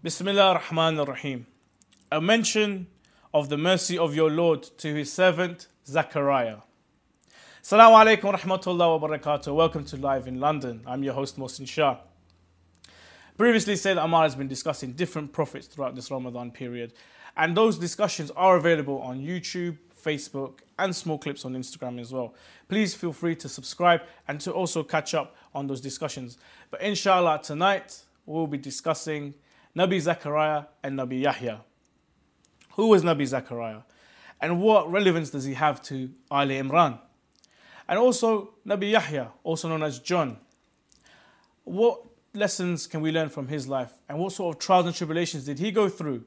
Bismillah ar-Rahman ar-Rahim. A mention of the mercy of your Lord to his servant Zachariah. Assalamu alaikum wa rahmatullahi wa barakatuh. Welcome to Live in London. I'm your host Mohsin Shah. Previously, Sayyid Ammar has been discussing different prophets throughout this Ramadan period, and those discussions are available on YouTube, Facebook, and small clips on Instagram as well. Please feel free to subscribe and to also catch up on those discussions. But inshallah, tonight we'll be discussing Nabi Zachariah and Nabi Yahya. Who was Nabi Zachariah? And what relevance does he have to Ali Imran? And also Nabi Yahya, also known as John. What lessons can we learn from his life? And what sort of trials and tribulations did he go through?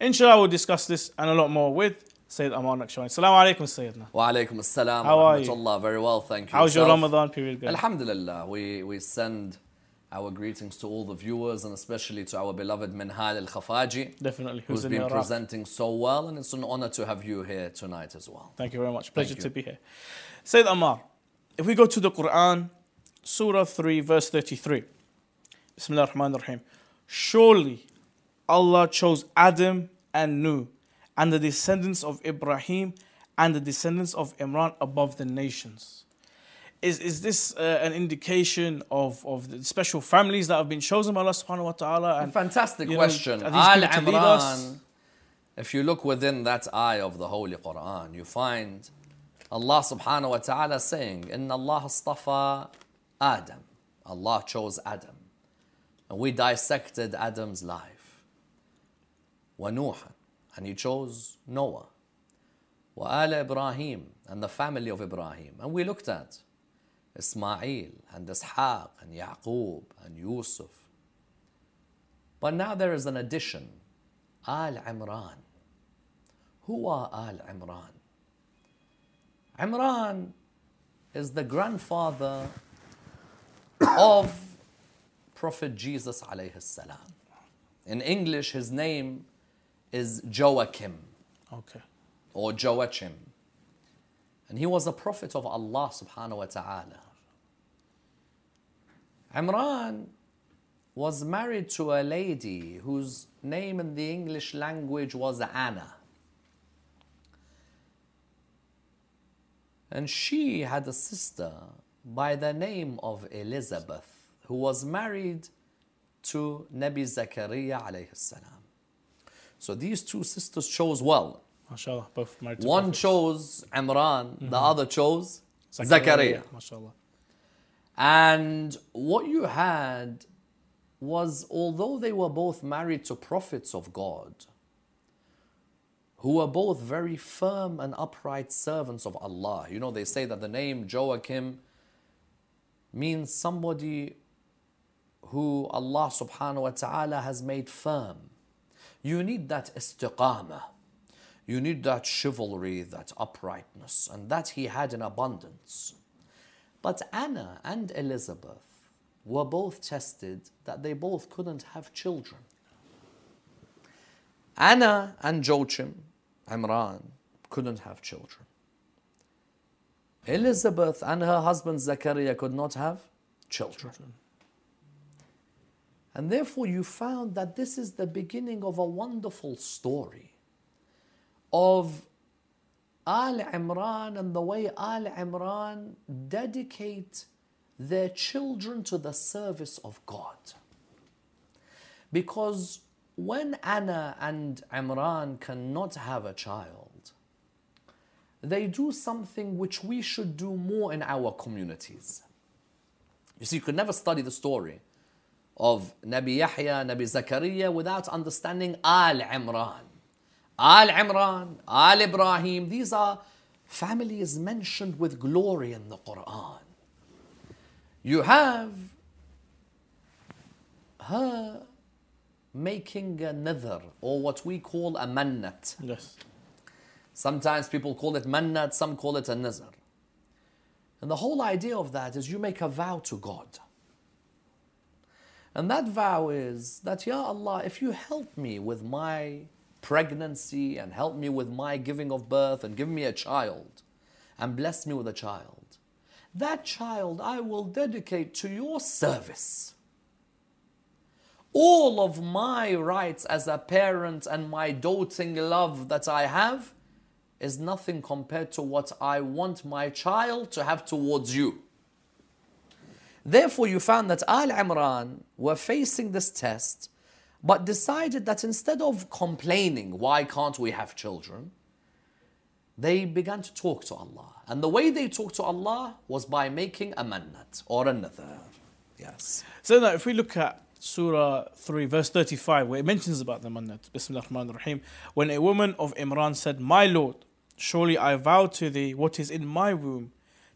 Inshallah, we'll discuss this and a lot more with Sayyid Ammar Nakshawani. Assalamu alaikum, Sayyidina. Wa alaikum assalam How are you? rahmatullah. Very well, thank you. How's your Ramadan period going? Alhamdulillah. We, we send our greetings to all the viewers and especially to our beloved Minhal Al Khafaji, Definitely. who's in been Iraq. presenting so well, and it's an honor to have you here tonight as well. Thank you very much. Pleasure to be here. Sayyid Ammar, if we go to the Quran, Surah 3, verse 33. Bismillah ar-Rahman ar-Rahim. Surely Allah chose Adam and Nuh and the descendants of Ibrahim and the descendants of Imran above the nations. Is, is this uh, an indication of, of the special families that have been chosen by Allah subhanahu wa ta'ala? And Fantastic you know, question. Al people to lead us? Imran, if you look within that ayah of the Holy Quran, you find Allah subhanahu wa ta'ala saying, Inna Allah astafa Adam. Allah chose Adam. And we dissected Adam's life. Wa Nuh. And he chose Noah. Wa Al Ibrahim. And the family of Ibrahim. And we looked at Ismail and Ishaq and Yaqub and Yusuf. But now there is an addition. Al Imran. Who are Al Imran? Imran is the grandfather of Prophet Jesus alayhi salam. In English, his name is Joachim Okay. or Joachim. And he was a prophet of Allah subhanahu wa ta'ala. Imran was married to a lady whose name in the English language was Anna. And she had a sister by the name of Elizabeth, who was married to Nabi Zakaria alayhi salam. So these two sisters chose well. MashaAllah, both One prophets. chose Imran, the mm-hmm. other chose Zakaria. MashaAllah. And what you had was, although they were both married to prophets of God, who were both very firm and upright servants of Allah. You know, they say that the name Joachim means somebody who Allah subhanahu wa ta'ala has made firm. You need that istiqamah. You need that chivalry, that uprightness, and that he had in abundance. But Anna and Elizabeth were both tested that they both couldn't have children. Anna and Joachim, Imran, couldn't have children. Elizabeth and her husband Zachariah could not have children. And therefore, you found that this is the beginning of a wonderful story of Al Imran and the way Al Imran dedicate their children to the service of God. Because when Anna and Imran cannot have a child, they do something which we should do more in our communities. You see, you could never study the story of Nabi Yahya, Nabi Zakaria without understanding Al Imran. Al Imran, Al Ibrahim, these are families mentioned with glory in the Quran. You have her making a nadhr or what we call a mannat. Yes. Sometimes people call it mannat, some call it a nazar. And the whole idea of that is you make a vow to God. And that vow is that, Ya Allah, if you help me with my pregnancy and help me with my giving of birth and give me a child and bless me with a child, that child I will dedicate to your service. all of my rights as a parent and my doting love that I have is nothing compared to what I want my child to have towards you. Therefore, you found that Al Imran were facing this test, but decided that instead of complaining, why can't we have children? They began to talk to Allah. And the way they talked to Allah was by making a mannat or a nadhar. Yes. So now, if we look at Surah 3, verse 35, where it mentions about the mannat, Bismillah ar-Rahman ar-Rahim, when a woman of Imran said, My Lord, surely I vow to thee what is in my womb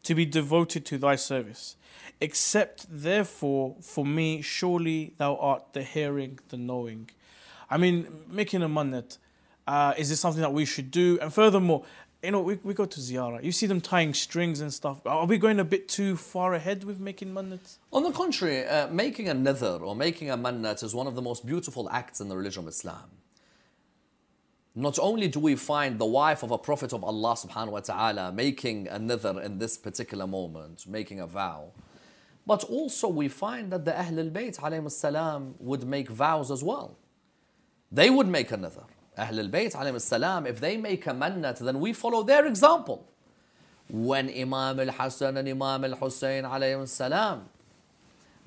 to be devoted to thy service. Except therefore for me, surely thou art the hearing, the knowing. I mean, making a mannat, uh, is this something that we should do? And furthermore, you know, we, we go to ziyarah. You see them tying strings and stuff. Are we going a bit too far ahead with making mannats? On the contrary, uh, making a nadhr or making a mannat is one of the most beautiful acts in the religion of Islam. Not only do we find the wife of a prophet of Allah subhanahu wa ta'ala making a nadhr in this particular moment, making a vow, but also we find that the Ahl al-Bayt alayhi salam would make vows as well. They would make a nadhr. Ahl al-Bayt alayhi salam, if they make a mannat, then we follow their example. When Imam al-Hasan and Imam al-Hussein alayhi salam,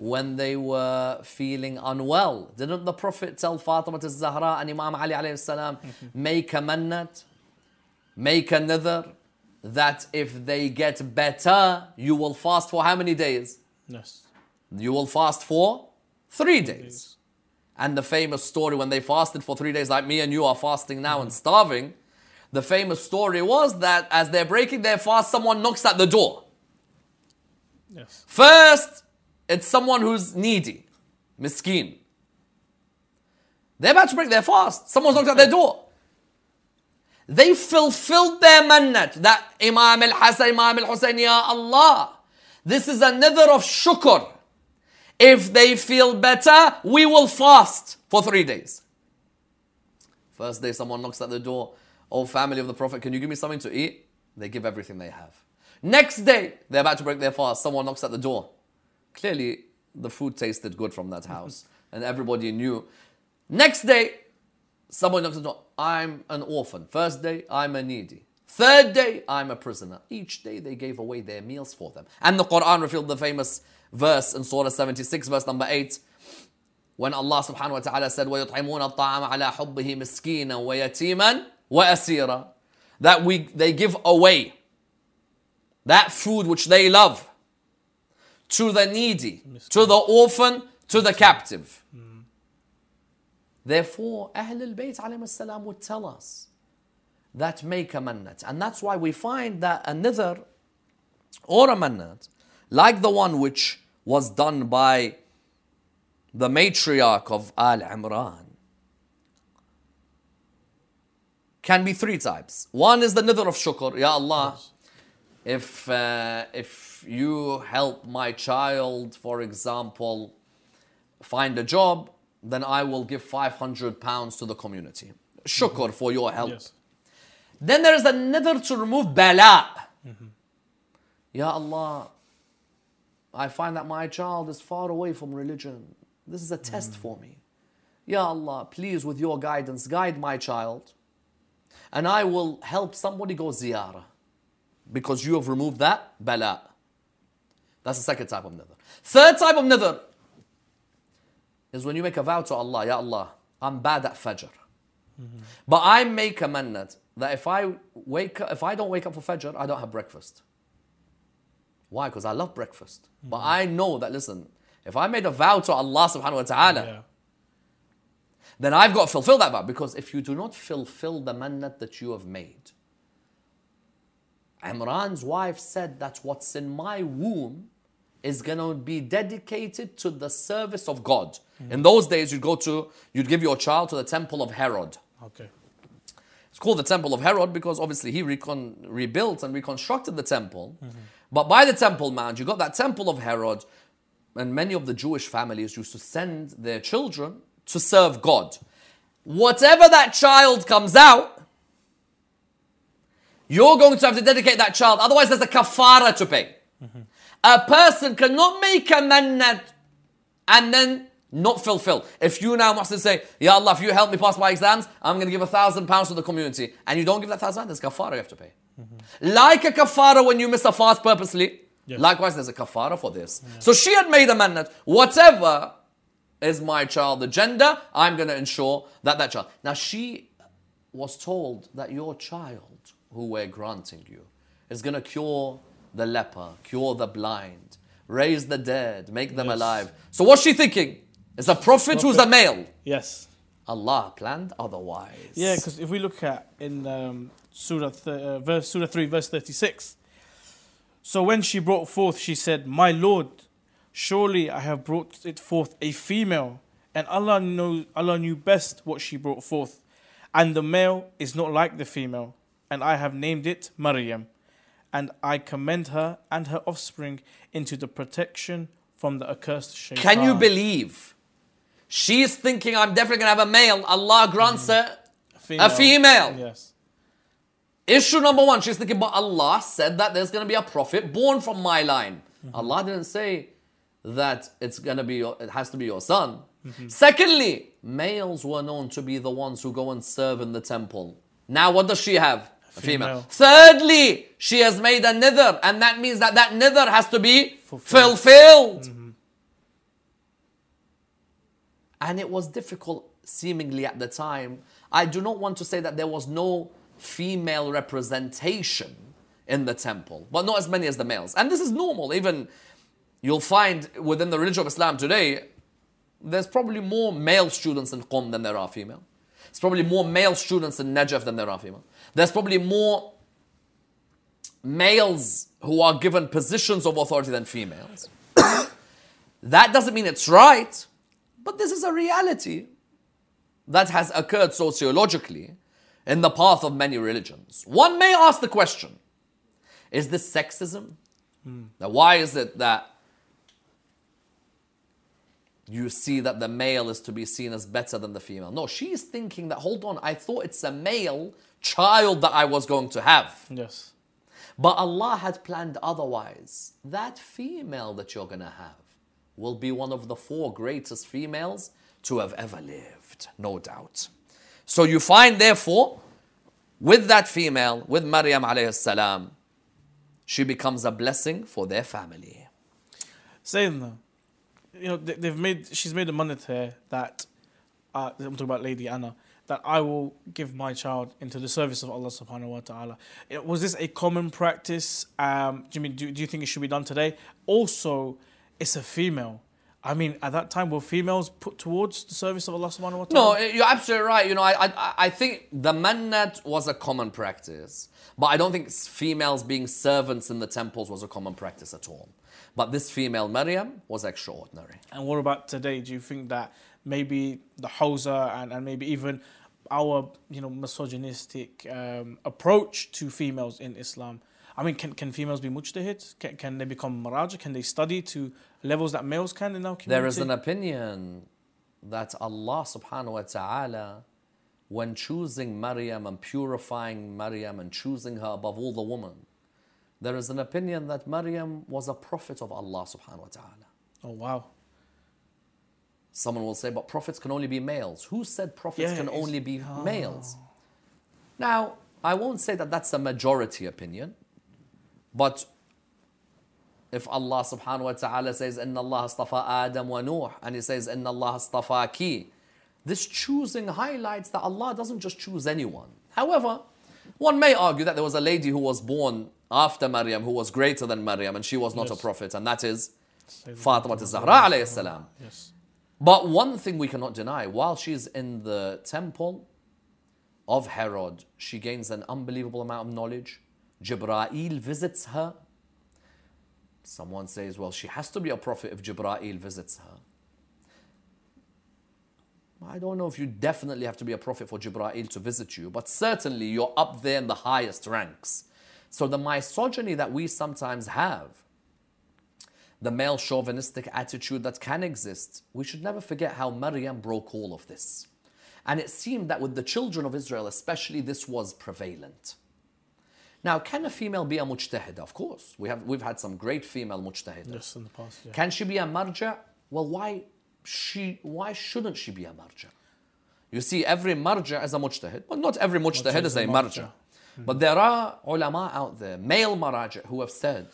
when they were feeling unwell, didn't the Prophet tell Fatima al-Zahra and Imam Ali alayhi salam, make a mannat, make a nadhr, that if they get better, you will fast for how many days? Yes. You will fast for three days. And the famous story when they fasted for three days, like me and you are fasting now and starving, the famous story was that as they're breaking their fast, someone knocks at the door. Yes. First, it's someone who's needy, miskin. They're about to break their fast. Someone's knocked at their door. They fulfilled their mannat. That Imam al-Hasan, Imam al-Hussein, Ya Allah. This is a nadhr of shukr. If they feel better, we will fast for three days. First day, someone knocks at the door. Oh, family of the Prophet, can you give me something to eat? They give everything they have. Next day, they're about to break their fast. Someone knocks at the door. Clearly, the food tasted good from that house, and everybody knew. Next day, someone knocks at the door. I'm an orphan. First day, I'm a needy. Third day, I'm a prisoner. Each day, they gave away their meals for them. And the Quran revealed the famous verse in Surah 76, verse number 8, when Allah subhanahu wa ta'ala said, وَيُطْعِمُونَ الطَّعَامَ عَلَى حُبِّهِ مِسْكِينًا وَيَتِيمًا وَأَسِيرًا That we, they give away that food which they love to the needy, to the orphan, to the captive. Therefore, Ahl al-Bayt alayhi salam would tell us that make a mannat. And that's why we find that a nadhr or a mannat, like the one which was done by the matriarch of Al Imran, can be three types. One is the nadhr of shukr, Ya Allah, if, uh, if you help my child, for example, find a job, then I will give 500 pounds to the community. Shukr mm-hmm. for your help. Yes. Then there is another to remove bala. Mm-hmm. Ya Allah, I find that my child is far away from religion. This is a test mm. for me. Ya Allah, please, with your guidance, guide my child. And I will help somebody go ziyarah. Because you have removed that bala. That's the second type of nadhr. Third type of nadhr is when you make a vow to Allah, Ya Allah, I'm bad at fajr. But I make a mannat that if I wake up, if I don't wake up for fajr, I don't have breakfast. Why? Because I love breakfast. But I know that listen, if I made a vow to Allah subhanahu wa ta'ala, Yeah. then I've got to fulfill that vow. Because if you do not fulfill the mannat that you have made, Imran's wife said that what's in my womb is going to be dedicated to the service of God. Mm. In those days, you'd go to, you'd give your child to the temple of Herod. Okay. It's called the Temple of Herod because obviously he recon- rebuilt and reconstructed the temple. Mm-hmm. But by the Temple Mount, you got that Temple of Herod, and many of the Jewish families used to send their children to serve God. Whatever that child comes out, you're going to have to dedicate that child. Otherwise, there's a kafara to pay. A person cannot make a mannat and then not fulfill. If you now must say, Ya Allah, if you help me pass my exams, I'm going to give a thousand pounds to the community, and you don't give that thousand pounds, there's kafara you have to pay. Mm-hmm. Like a kafara when you miss a fast purposely, Yes. likewise there's a kafara for this. So she had made a mannat, whatever is my child, the gender, I'm going to ensure that that child. Now she was told that your child, who we're granting you, is going to cure the leper, cure the blind, raise the dead, make them Yes. alive. So what's she thinking? It's a prophet, who's a male. Yes. Allah planned otherwise. Yeah, because if we look at in um, Surah, th- uh, verse, Surah 3, verse 36. So when she brought forth, she said, My Lord, surely I have brought it forth a female, and Allah knows Allah knew best what she brought forth. And the male is not like the female, and I have named it Maryam. And I commend her and her offspring into the protection from the accursed shaitan. Can you believe? She's thinking, I'm definitely going to have a male. Allah grants her a female. Yes. Issue number one, she's thinking, but Allah said that there's going to be a prophet born from my line. Mm-hmm. Allah didn't say that it's going to be, your, it has to be your son. Mm-hmm. Secondly, males were known to be the ones who go and serve in the temple. Now, what does she have? A female. Female. Thirdly, she has made a nadhr, and that means that that nadhr has to be Fulfilled. fulfilled. Mm-hmm. And it was difficult, seemingly at the time. I do not want to say that there was no female representation in the temple, but not as many as the males. And this is normal. Even you'll find within the religion of Islam today, there's probably more male students in Qom than there are female. It's probably more male students in Najaf than there are female. There's probably more males who are given positions of authority than females. that doesn't mean it's right, but this is a reality that has occurred sociologically in the path of many religions. One may ask the question is this sexism? Hmm. Now, why is it that you see that the male is to be seen as better than the female? No, she's thinking that, hold on, I thought it's a male child that I was going to have. Yes. But Allah had planned otherwise. That female that you're going to have will be one of the four greatest females to have ever lived, no doubt. So you find, therefore, with that female, with Maryam alayhi salam, she becomes a blessing for their family. Sayyidina, you know, they- they've made, she's made a mannat here that, uh, I'm talking about Lady Anna, that I will give my child into the service of Allah subhanahu wa ta'ala. Was this a common practice? Um, do, you mean, do, do you think it should be done today? Also, it's a female. I mean, at that time, were females put towards the service of Allah subhanahu wa ta'ala? No, you're absolutely right. You know, I, I, I think the mannat was a common practice, but I don't think females being servants in the temples was a common practice at all. But this female Maryam was extraordinary. And what about today? Do you think that maybe the hawza and, and maybe even our you know misogynistic um, approach to females in Islam? I mean, can, can females be mujtahid? Can, can they become maraja? Can they study to levels that males can in our community? There is an opinion that Allah subhanahu wa ta'ala, when choosing Maryam and purifying Maryam and choosing her above all the women, there is an opinion that Maryam was a prophet of Allah subhanahu wa ta'ala. oh wow! Someone will say, but prophets can only be males. Who said prophets Yeah, can only be Oh. males? Now, I won't say that that's a majority opinion, but if Allah subhanahu wa ta'ala says, Inna Allah astafa Adam wa Nuh, and He says, Inna Allah astafa ki, this choosing highlights that Allah doesn't just choose anyone. However, one may argue that there was a lady who was born after Maryam who was greater than Maryam and she was not a prophet, and that is Fatima Zahra alayhi salam. Yes. But one thing we cannot deny, while she's in the temple of Herod, she gains an unbelievable amount of knowledge. Jibra'il visits her. Someone says, well, she has to be a prophet if Jibra'il visits her. I don't know if you definitely have to be a prophet for Jibra'il to visit you, but certainly you're up there in the highest ranks. So the misogyny that we sometimes have, the male chauvinistic attitude that can exist, we should never forget how Maryam broke all of this. And it seemed that with the children of Israel, especially, this was prevalent. Now, can a female be a mujtahid? Of course. We have, we've had some great female mujtahidas. Yes, in the past. Yeah. Can she be a marja? Well, why she, why shouldn't she be a marja? You see, every marja is a mujtahid. Well, not every mujtahid is a marja. But there are ulama out there, male maraja, who have said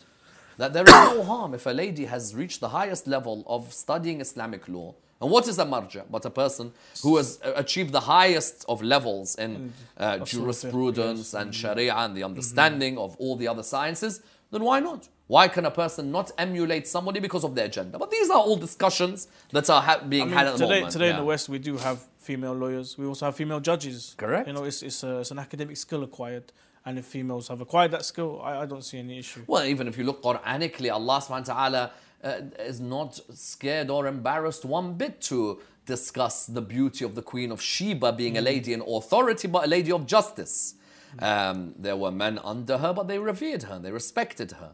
that there is no harm if a lady has reached the highest level of studying Islamic law. And what is a marja? But a person who has achieved the highest of levels in uh, jurisprudence and sharia and the understanding of all the other sciences, then why not? Why can a person not emulate somebody because of their gender? But these are all discussions that are ha- being I mean, had at the today, moment. today in the West, we do have female lawyers. We also have female judges. Correct. You know, it's it's, a, it's an academic skill acquired, and if females have acquired that skill, I, I don't see any issue. Well, even if you look Quranically, Allah subhanahu wa ta'ala uh, is not scared or embarrassed one bit to discuss the beauty of the Queen of Sheba being a lady in authority, but a lady of justice. Um, there were men under her, but they revered her, they respected her.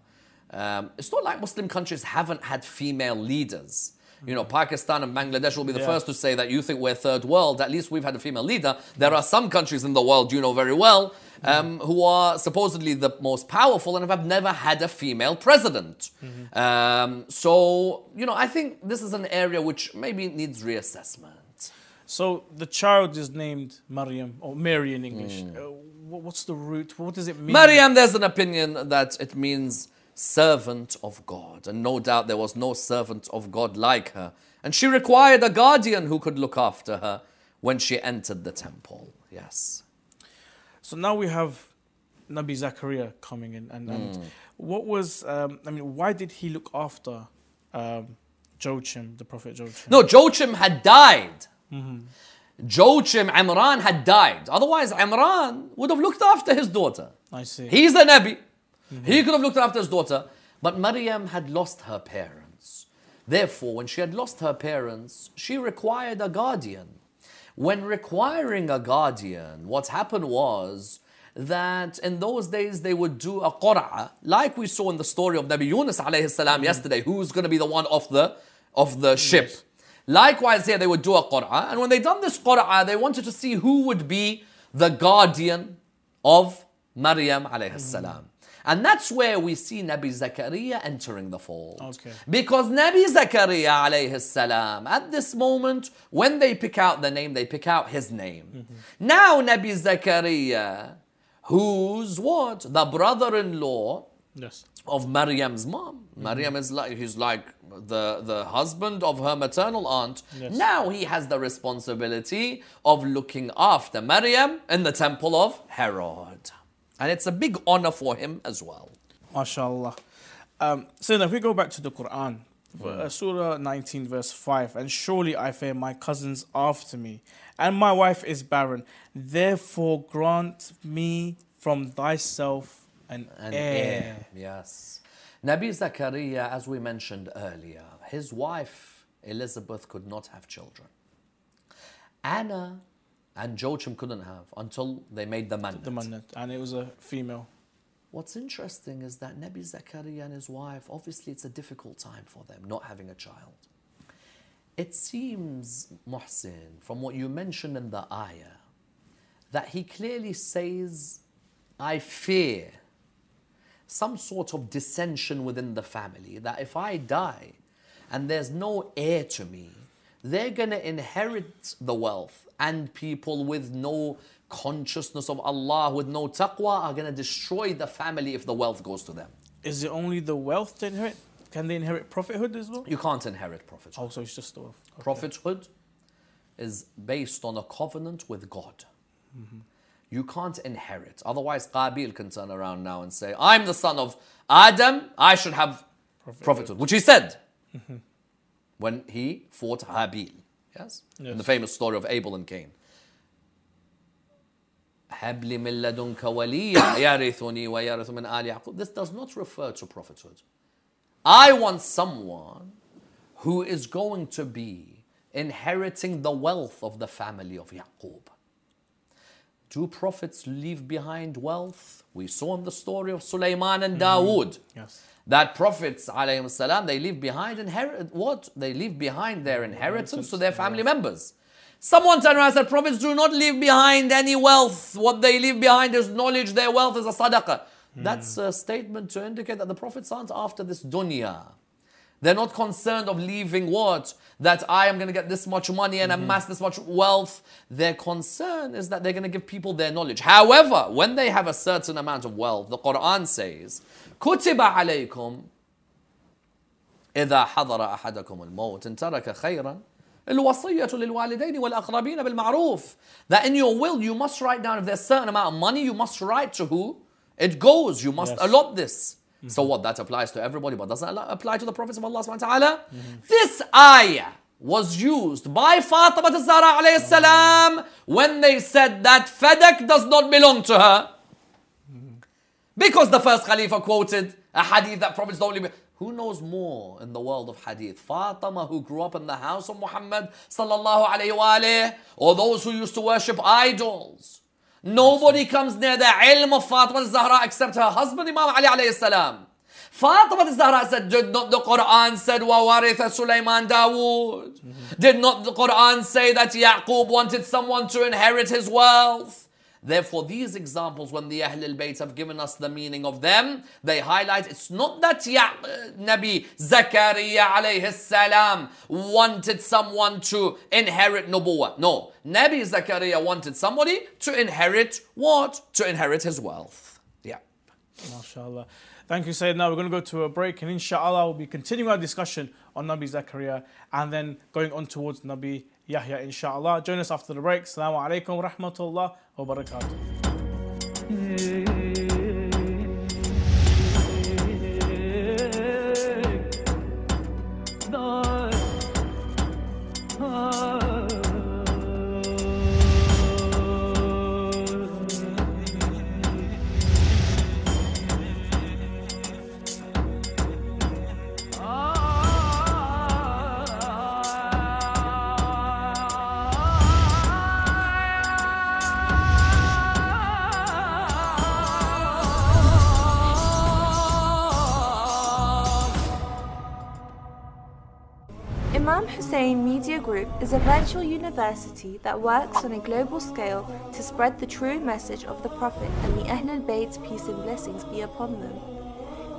Um, it's not like Muslim countries haven't had female leaders. You know, Pakistan and Bangladesh will be the Yeah. first to say that you think we're third world. At least we've had a female leader. There are some countries in the world you know very well um, who are supposedly the most powerful and have never had a female president. Um, so, you know, I think this is an area which maybe needs reassessment. So the child is named Mariam or Mary in English. Hmm. Uh, what's the root? What does it mean? Mariam, there's an opinion that it means servant of God. And no doubt there was no servant of God like her. And she required a guardian who could look after her when she entered the temple. Yes. So now we have Nabi Zakaria coming in, and, and what was? Um, I mean, why did he look after um, Joachim, the Prophet Joachim? No, Joachim had died. Joachim, Imran had died. Otherwise, Imran would have looked after his daughter. I see. He's a Nabi. He could have looked after his daughter. But Maryam had lost her parents. Therefore, when she had lost her parents, she required a guardian. When requiring a guardian, what happened was that in those days they would do a qur'ah, like we saw in the story of Nabi Yunus alayhi salam mm-hmm. yesterday, who's going to be the one off the, of the ship. Yes. Likewise, here they would do a qur'ah, and when they done this qur'ah, they wanted to see who would be the guardian of Maryam alayhi salam. Mm-hmm. And that's where we see Nabi Zakaria entering the fold. Okay. Because Nabi Zakaria alayhi salam, at this moment, when they pick out the name, they pick out his name. Mm-hmm. Now Nabi Zakaria, who's what? The brother-in-law yes. of Maryam's mom. Mm-hmm. Maryam is like he's like the, the husband of her maternal aunt. Yes. Now he has the responsibility of looking after Maryam in the temple of Herod. And it's a big honor for him as well. MashaAllah. Um, so now if we go back to the Quran, uh, Surah 19, verse 5, and surely I fear my cousins after me, and my wife is barren. Therefore grant me from thyself an, An heir. heir. Yes. Nabi Zakaria, as we mentioned earlier, his wife Elizabeth could not have children. Anna and Joachim couldn't have until they made the man. The Mannat, and it was a female. What's interesting is that Nabi Zakaria and his wife, obviously, it's a difficult time for them not having a child. It seems, Muhsin, from what you mentioned in the ayah, that he clearly says, I fear some sort of dissension within the family, that if I die and there's no heir to me, they're going to inherit the wealth, and people with no consciousness of Allah, with no taqwa, are going to destroy the family if the wealth goes to them. Is it only the wealth to inherit? Can they inherit prophethood as well? You can't inherit prophethood. Oh, also, it's just the wealth. Okay. Prophethood is based on a covenant with God. You can't inherit. Otherwise, Qabil can turn around now and say, I'm the son of Adam, I should have prophethood, which he said mm-hmm when he fought Habil. Yes? In the Yes. famous story of Abel and Cain. هب لي من لدنك وليا يرثني ويرث من آل يعقوب. This does not refer to prophethood. I want someone who is going to be inheriting the wealth of the family of Yaqub. Do prophets leave behind wealth? We saw in the story of Sulaiman and Dawood Yes. that prophets salam, they leave behind inherit what? They leave behind their inheritance to their family members. Someone turned around and said, Prophets do not leave behind any wealth. What they leave behind is knowledge, their wealth is a sadaqah. Hmm. That's a statement to indicate that the prophets aren't after this dunya. They're not concerned of leaving what? That I am going to get this much money and mm-hmm. amass this much wealth. Their concern is that they're going to give people their knowledge. However, when they have a certain amount of wealth, the Quran says, كتب عليكم إذا حضر أحدكم الموت إن ترك خيرا الوصية للوالدين والأقربين بالمعروف That in your will you must write down if there's a certain amount of money you must write to who it goes. You must Yes. allot this. So what that applies to everybody but doesn't apply to the prophets of Allah subhanahu wa ta'ala. This ayah was used by Fatima al-Zahra alayhi salam when they said that Fadak does not belong to her. Because the first Khalifa quoted a hadith that prophets don't leave. Who knows more in the world of hadith? Fatima, who grew up in the house of Muhammad sallallahu alayhi wa alayhi, or those who used to worship idols? Nobody comes near the ilm of Fatima al-Zahra except her husband Imam Ali alayhi salam. Fatima al-Zahra said, did not the Quran said, وَوَارِثَ Sulaiman Dawood? Did not the Quran say that Yaqub wanted someone to inherit his wealth? Therefore, these examples, when the Ahl al-Bayt have given us the meaning of them, they highlight it's not that Ya- uh, Nabi Zakaria alayhi salam wanted someone to inherit nubuwwah. No, Nabi Zakaria wanted somebody to inherit what? To inherit his wealth. Yeah. MashaAllah. Thank you, Sayyidina. We're going to go to a break and inshallah we'll be continuing our discussion on Nabi Zakaria and then going on towards Nabi Yahya, inshallah. Join us after the break. Assalamu alaikum wa rahmatullah wa barakatuh. Imam Hussein Media Group is a virtual university that works on a global scale to spread the true message of the Prophet and the Ahlul Bayt's peace and blessings be upon them.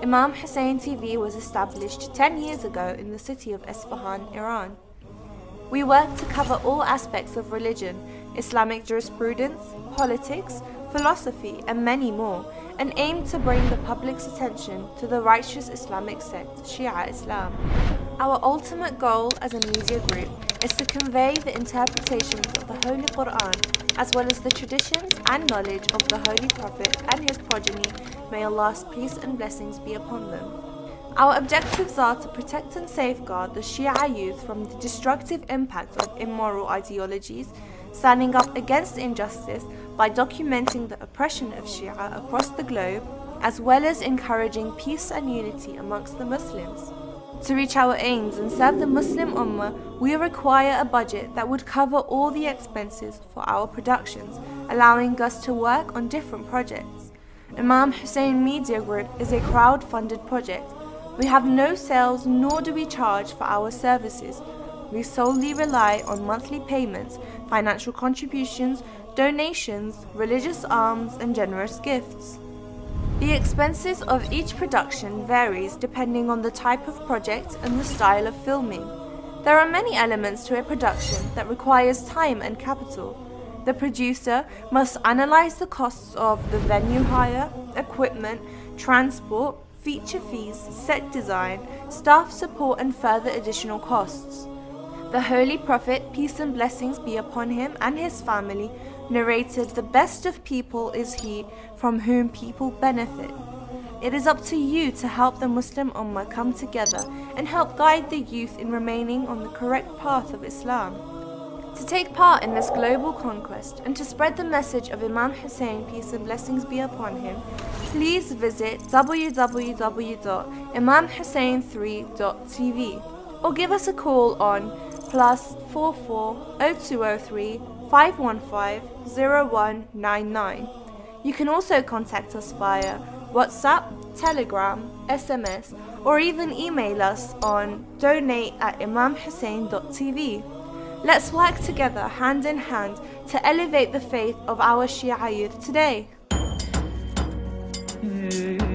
Imam Hussein TV was established 10 years ago in the city of Esfahan, Iran. We work to cover all aspects of religion, Islamic jurisprudence, politics, philosophy, and many more, and aim to bring the public's attention to the righteous Islamic sect, Shia Islam. Our ultimate goal as a media group is to convey the interpretations of the Holy Quran as well as the traditions and knowledge of the Holy Prophet and his progeny. May Allah's peace and blessings be upon them. Our objectives are to protect and safeguard the Shia youth from the destructive impact of immoral ideologies, standing up against injustice by documenting the oppression of Shia across the globe, as well as encouraging peace and unity amongst the Muslims. To reach our aims and serve the Muslim Ummah, we require a budget that would cover all the expenses for our productions, allowing us to work on different projects. Imam Hussein Media Group is a crowd funded project. We have no sales nor do we charge for our services. We solely rely on monthly payments, financial contributions, donations, religious alms, and generous gifts. The expenses of each production varies depending on the type of project and the style of filming. There are many elements to a production that requires time and capital. The producer must analyze the costs of the venue hire, equipment, transport, feature fees, set design, staff support, and further additional costs. The Holy Prophet, peace and blessings be upon him and his family, narrated, The best of people is he from whom people benefit. It is up to you to help the Muslim Ummah come together and help guide the youth in remaining on the correct path of Islam. To take part in this global conquest and to spread the message of Imam Hussein, peace and blessings be upon him, please visit www.imamhussein3.tv or give us a call on plus 44 0203 515 0199. You can also contact us via WhatsApp, Telegram, SMS, or even email us on donate at imamhussein.tv. Let's work together hand in hand to elevate the faith of our Shia youth today. alaikum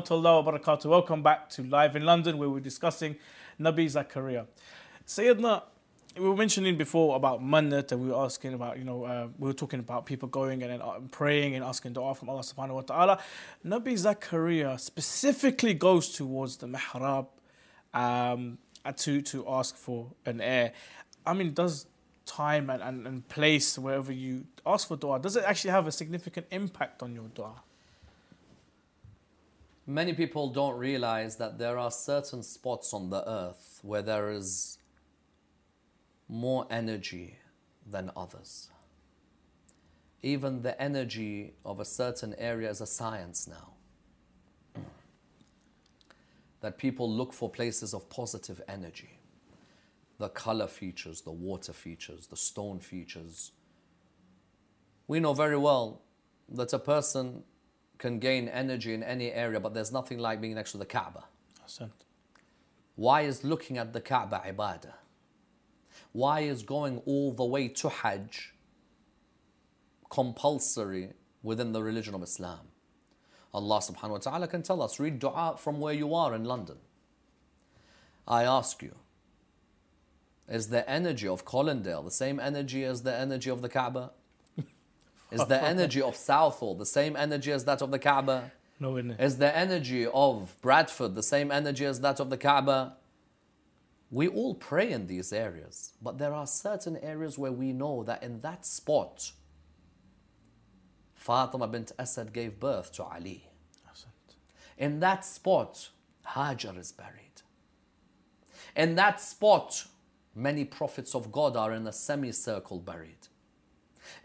wa rahmatullahi wa barakatuh. Welcome back to Live in London where we're discussing Nabi Zakaria. Sayyidina, we were mentioning before about mannat and we were asking about, you know, uh, we were talking about people going and uh, praying and asking dua from Allah subhanahu wa ta'ala. Nabi Zakaria specifically goes towards the mihrab um, to, to ask for an heir. I mean, does time and, and, and place wherever you ask for dua, does it actually have a significant impact on your dua? Many people don't realize that there are certain spots on the earth where there is more energy than others. Even the energy of a certain area is a science now. that people look for places of positive energy. The color features, the water features, the stone features. We know very well that a person can gain energy in any area, but there's nothing like being next to the Kaaba. Why is looking at the Kaaba ibadah? Why is going all the way to Hajj compulsory within the religion of Islam? Allah subhanahu wa ta'ala can tell us, read dua from where you are in London. I ask you, is the energy of Colindale the same energy as the energy of the Kaaba? Is the energy of Southall the same energy as that of the Kaaba? No, it? Is the energy of Bradford the same energy as that of the Kaaba? We all pray in these areas, but there are certain areas where we know that in that spot, Fatima bint Asad gave birth to Ali. In that spot, Hajar is buried. In that spot, many prophets of God are in a semicircle buried.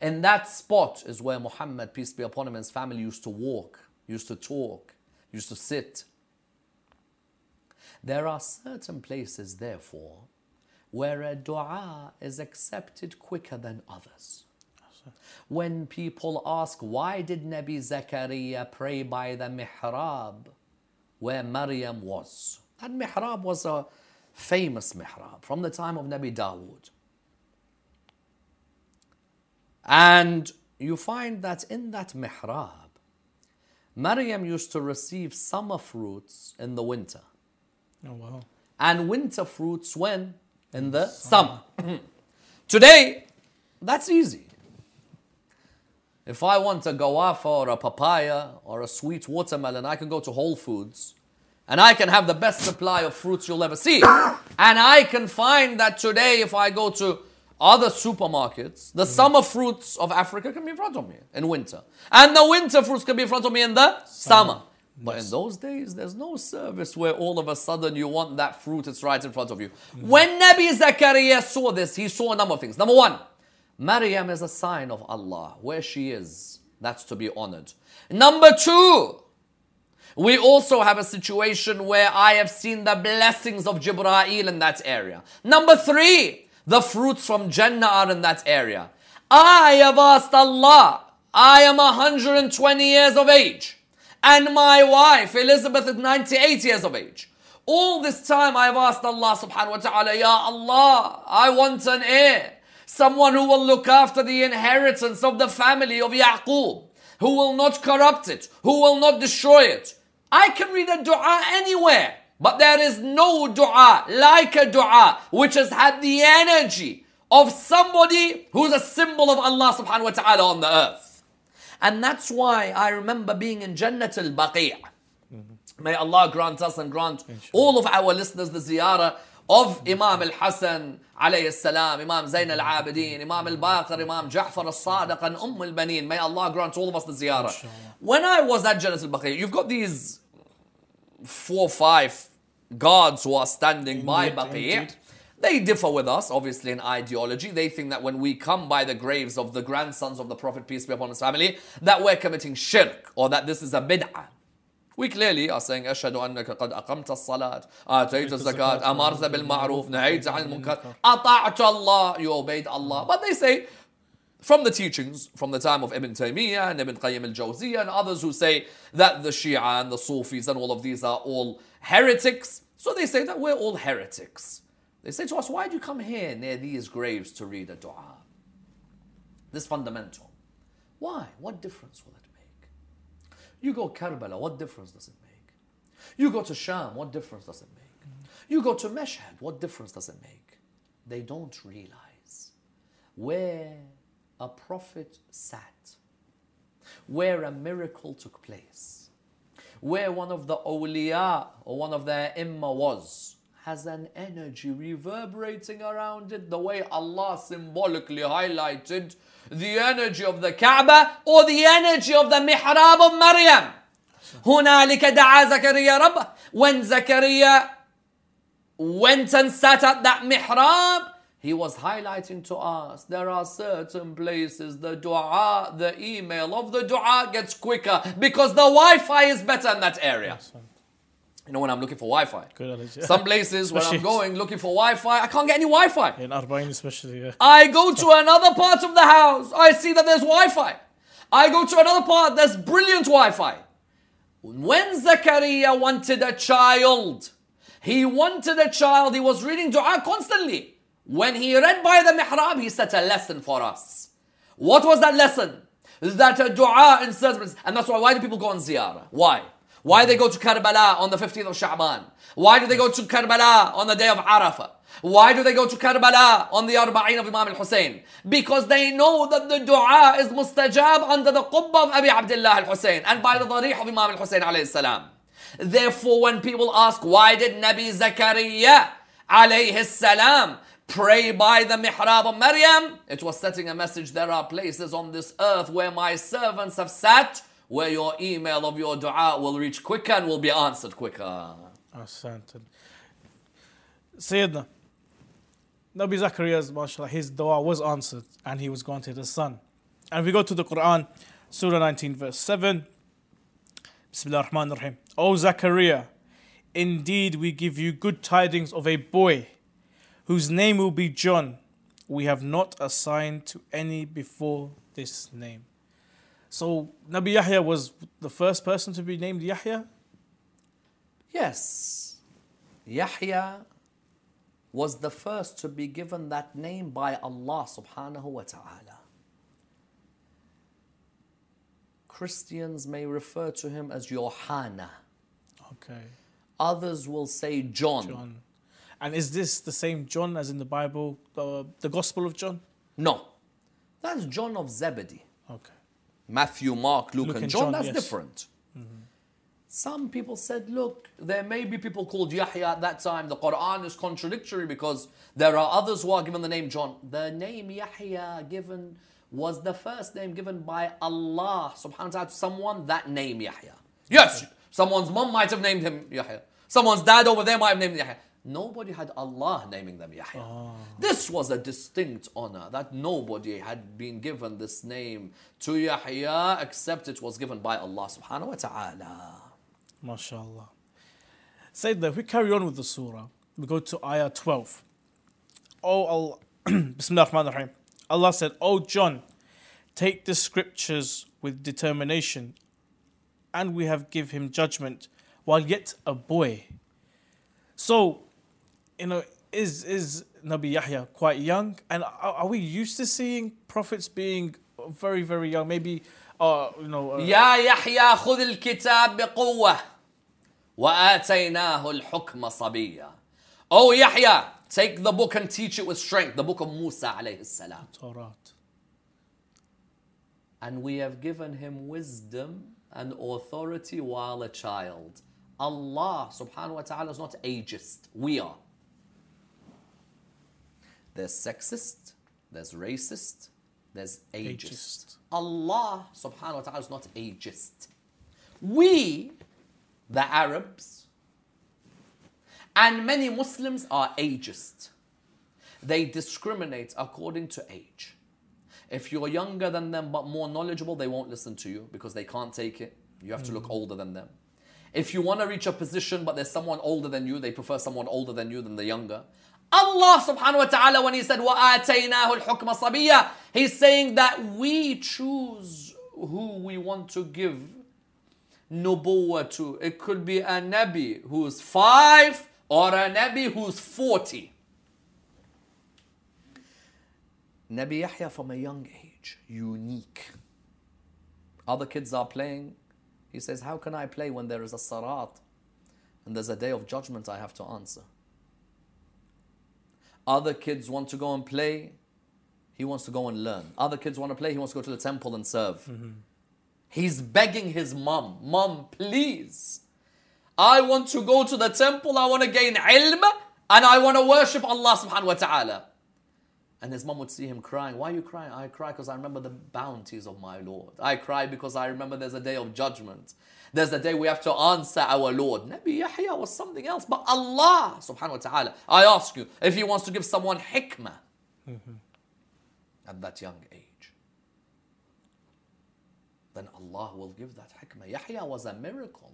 In that spot is where Muhammad, peace be upon him, and his family used to walk, used to talk, used to sit. There are certain places, therefore, where a dua is accepted quicker than others. When people ask, why did Nabi Zakaria pray by the mihrab where Maryam was? That mihrab was a famous mihrab from the time of Nabi Dawood. And you find that in that mihrab, Maryam used to receive summer fruits in the winter Oh, wow. and winter fruits when? In the summer. Today, that's easy. If I want a guava or a papaya or a sweet watermelon, I can go to Whole Foods and I can have the best supply of fruits you'll ever see. and I can find that today, if I go to other supermarkets, the mm-hmm. summer fruits of Africa can be in front of me in winter. And the winter fruits can be in front of me in the summer. But in those days, there's no service where all of a sudden you want that fruit, it's right in front of you. Mm-hmm. When Nabi Zakaria saw this, he saw a number of things. Number one, Maryam is a sign of Allah. Where she is, that's to be honored. Number two, we also have a situation where I have seen the blessings of Jibra'il in that area. Number three, the fruits from Jannah are in that area. I have asked Allah, I am 120 years of age, and my wife Elizabeth is 98 years of age. All this time I have asked Allah subhanahu wa ta'ala, Ya Allah, I want an heir. Someone who will look after the inheritance of the family of Yaqub, who will not corrupt it, who will not destroy it. I can read a dua anywhere, but there is no dua like a dua which has had the energy of somebody who's a symbol of Allah subhanahu wa ta'ala on the earth. And that's why I remember being in Jannat al Baqi'. May Allah grant us and grant all of our listeners the ziyarah of Imam al Hassan alayhi salam, Imam Zain al Abidin, Imam al Baqir, Imam Ja'far al Sadiq, and Umm al Baneen. May Allah grant all of us the ziyarah. When I was at Jannat al Baqi', you've got these four, five guards who are standing by Indeed, Baqi'. indeed. They differ with us, obviously, in ideology. They think that when we come by the graves of the grandsons of the Prophet, peace be upon his family, that we're committing shirk or that this is a bid'ah. We clearly are saying, أشهد أنك قد أقمت الصلاة آتيت الزكاة أمرت بالمعروف نهيت عن المنكر أطعت Allah you obeyed Allah but they say from the teachings from the time of Ibn Taymiyyah and Ibn Qayyim al-Jawziyah and others who say that the Shia and the Sufis and all of these are all heretics so they say that we're all heretics they say to us why do you come here near these graves to read a dua this fundamental why what difference will it make you go Karbala, what difference does it make? You go to Sham, what difference does it make? You go to Mashhad, what difference does it make? They don't realize where a prophet sat, where a miracle took place, where one of the awliya or one of the imma was, has an energy reverberating around it the way Allah symbolically highlighted the energy of the Kaaba or the energy of the mihrab of Maryam. هنالك دعا زكريا ربه when Zakaria went and sat at that mihrab he was highlighting to us there are certain places the dua the email of the dua gets quicker because the wi-fi is better in that area you know when i'm looking for wi-fi some places where i'm going looking for wi-fi i can't get any wi-fi In Arba'in especially, yeah. I go to another part of the house. I see that there's Wi Fi. I go to another part, there's brilliant Wi Fi. When Zakaria wanted a child, he wanted a child, he was reading dua constantly. When he read by the mihrab, he set a lesson for us. What was that lesson? That a dua in certain and that's why why do people go on ziyarah? Why? Why they go to Karbala on the 15th of Sha'ban? Why do they go to Karbala on the day of Arafah? Why do they go to Karbala on the Arba'in of Imam al-Hussein? Because they know that the dua is mustajab under the qubba of Abi Abdullah al-Hussein and by the darih of Imam al-Hussein alayhi salam. Therefore, when people ask, why did Nabi Zakaria alayhi salam pray by the mihrab of Maryam? It was setting a message, there are places on this earth where my servants have sat, where your email of your dua will reach quicker and will be answered quicker. Ahsantan. Sayyidina, Nabi Zacharias, mashallah, his dua was answered and he was granted a son. And we go to the Quran, Surah 19, verse 7, Bismillah ar-Rahman ar-Rahim. O Zachariah, indeed we give you good tidings of a boy whose name will be John. We have not assigned to any before this name. So Nabi Yahya was the first person to be named Yahya? Yes, Yahya was the first to be given that name by Allah subhanahu wa ta'ala. Christians may refer to him as Yohana. Okay. Others will say John. John. And is this the same John as in the Bible, uh, the Gospel of John? No, that's John of Zebedee. Okay. Matthew, Mark, Luke, Luke and John, John, that's yes. different. Some people said, look, there may be people called Yahya at that time. The Quran is contradictory because there are others who are given the name John. The name Yahya given was the first name given by Allah subhanahu wa ta'ala to someone that name Yahya. Yes, someone's mom might have named him Yahya. Someone's dad over there might have named him Yahya. Nobody had Allah naming them Yahya. Ah. This was a distinct honor that nobody had been given this name to Yahya except it was given by Allah subhanahu wa ta'ala. MashaAllah. Sayyidina, if we carry on with the surah, we go to ayah 12. Oh Allah, Bismillah ar-Rahman ar-Rahim. Allah said, Oh John, take the scriptures with determination, and we have give him judgment while yet a boy. So, you know, is is Nabi Yahya quite young? And are, are we used to seeing prophets being very, very young? Maybe, uh, you know, uh, يا يحيى خذ الكتاب بقوة وآتيناه الحكم صبيا. Oh Yahya, take the book and teach it with strength. The book of Musa alayhi salam. Torah. And we have given him wisdom and authority while a child. Allah subhanahu wa ta'ala is not ageist. We are. There's sexist, there's racist, there's ageist. Ageist. Allah subhanahu wa ta'ala is not ageist. We, the Arabs, and many Muslims are ageist. They discriminate according to age. If you're younger than them but more knowledgeable, they won't listen to you because they can't take it. You have to look mm. older than them. If you want to reach a position but there's someone older than you, they prefer someone older than you than the younger. Allah subhanahu wa ta'ala, when He said, وَآتَيْنَاهُ الْحُكْمَ صَبِيًّا He's saying that we choose who we want to give nubuwwah to. It could be a Nabi who's five or a Nabi who's 40. Nabi Yahya from a young age, unique. Other kids are playing. He says, How can I play when there is a sarat? and there's a day of judgment I have to answer. Other kids want to go and play, he wants to go and learn. Other kids want to play, he wants to go to the temple and serve. He's begging his mom, Mom, please. I want to go to the temple, I want to gain ilm, and I want to worship Allah subhanahu wa ta'ala. And his mom would see him crying. Why are you crying? I cry because I remember the bounties of my Lord. I cry because I remember there's a day of judgment. There's a day we have to answer our Lord. Nabi Yahya was something else, but Allah subhanahu wa ta'ala. I ask you, if He wants to give someone hikmah at that young age, then Allah will give that hikmah. Yahya was a miracle.